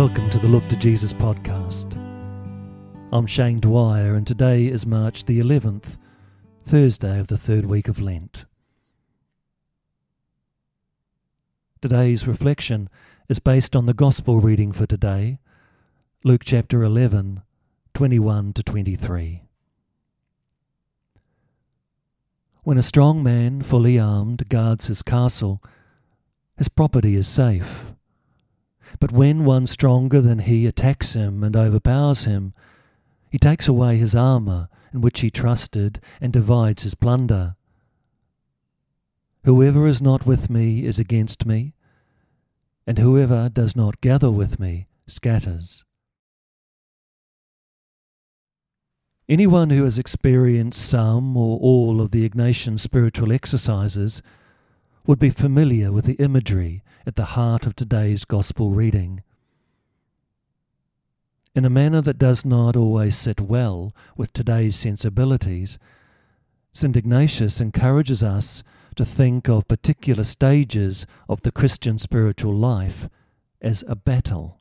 Look to the Look to Jesus podcast. I'm Shane Dwyer, and today is March the 11th, Thursday of the third week of Lent. Today's reflection is based on the Gospel reading for today, Luke chapter 11, 21 to 23. When a strong man, fully armed, guards his castle, his property is safe. But when one stronger than he attacks him and overpowers him, he takes away his armour in which he trusted and divides his plunder. Whoever is not with me is against me, and whoever does not gather with me scatters. Anyone who has experienced some or all of the Ignatian spiritual exercises would be familiar with the imagery at the heart of today's Gospel reading. In a manner that does not always sit well with today's sensibilities, St. Ignatius encourages us to think of particular stages of the Christian spiritual life as a battle.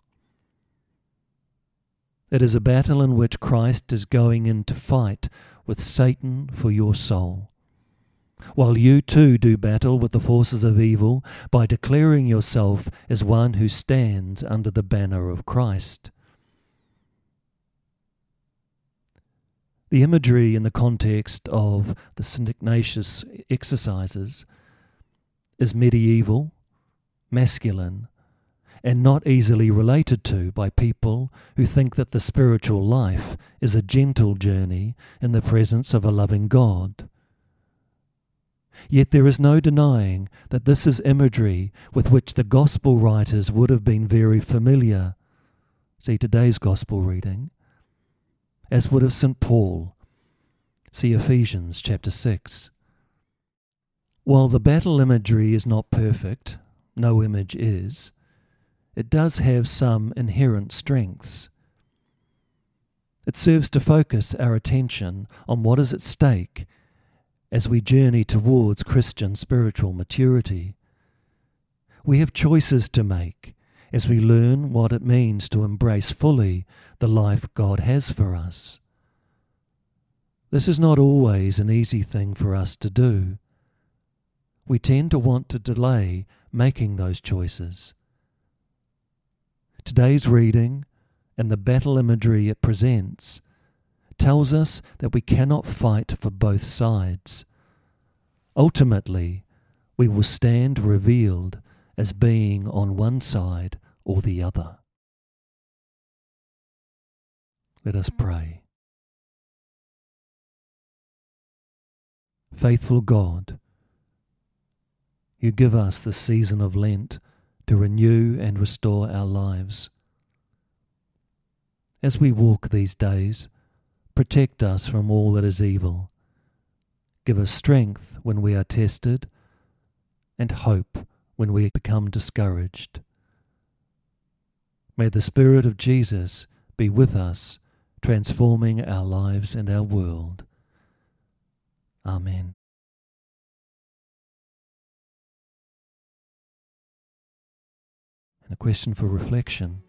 It is a battle in which Christ is going in to fight with Satan for your soul. While you too do battle with the forces of evil by declaring yourself as one who stands under the banner of Christ. The imagery in the context of the St. Ignatius exercises is medieval, masculine, and not easily related to by people who think that the spiritual life is a gentle journey in the presence of a loving God. Yet there is no denying that this is imagery with which the Gospel writers would have been very familiar. See today's Gospel reading. As would have St. Paul. See Ephesians chapter 6. While the battle imagery is not perfect, no image is, it does have some inherent strengths. It serves to focus our attention on what is at stake as we journey towards Christian spiritual maturity. We have choices to make as we learn what it means to embrace fully the life God has for us. This is not always an easy thing for us to do. We tend to want to delay making those choices. Today's reading and the battle imagery it presents tells us that we cannot fight for both sides. Ultimately, we will stand revealed as being on one side or the other. Let us pray. Faithful God, you give us the season of Lent to renew and restore our lives. As we walk these days, Protect us from all that is evil. Give us strength when we are tested, and hope when we become discouraged. May the Spirit of Jesus be with us, transforming our lives and our world. Amen. And a question for reflection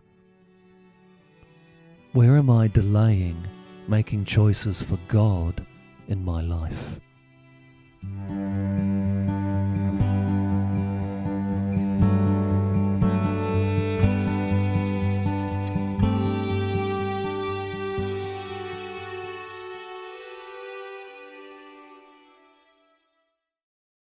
Where am I delaying? Making choices for God in my life.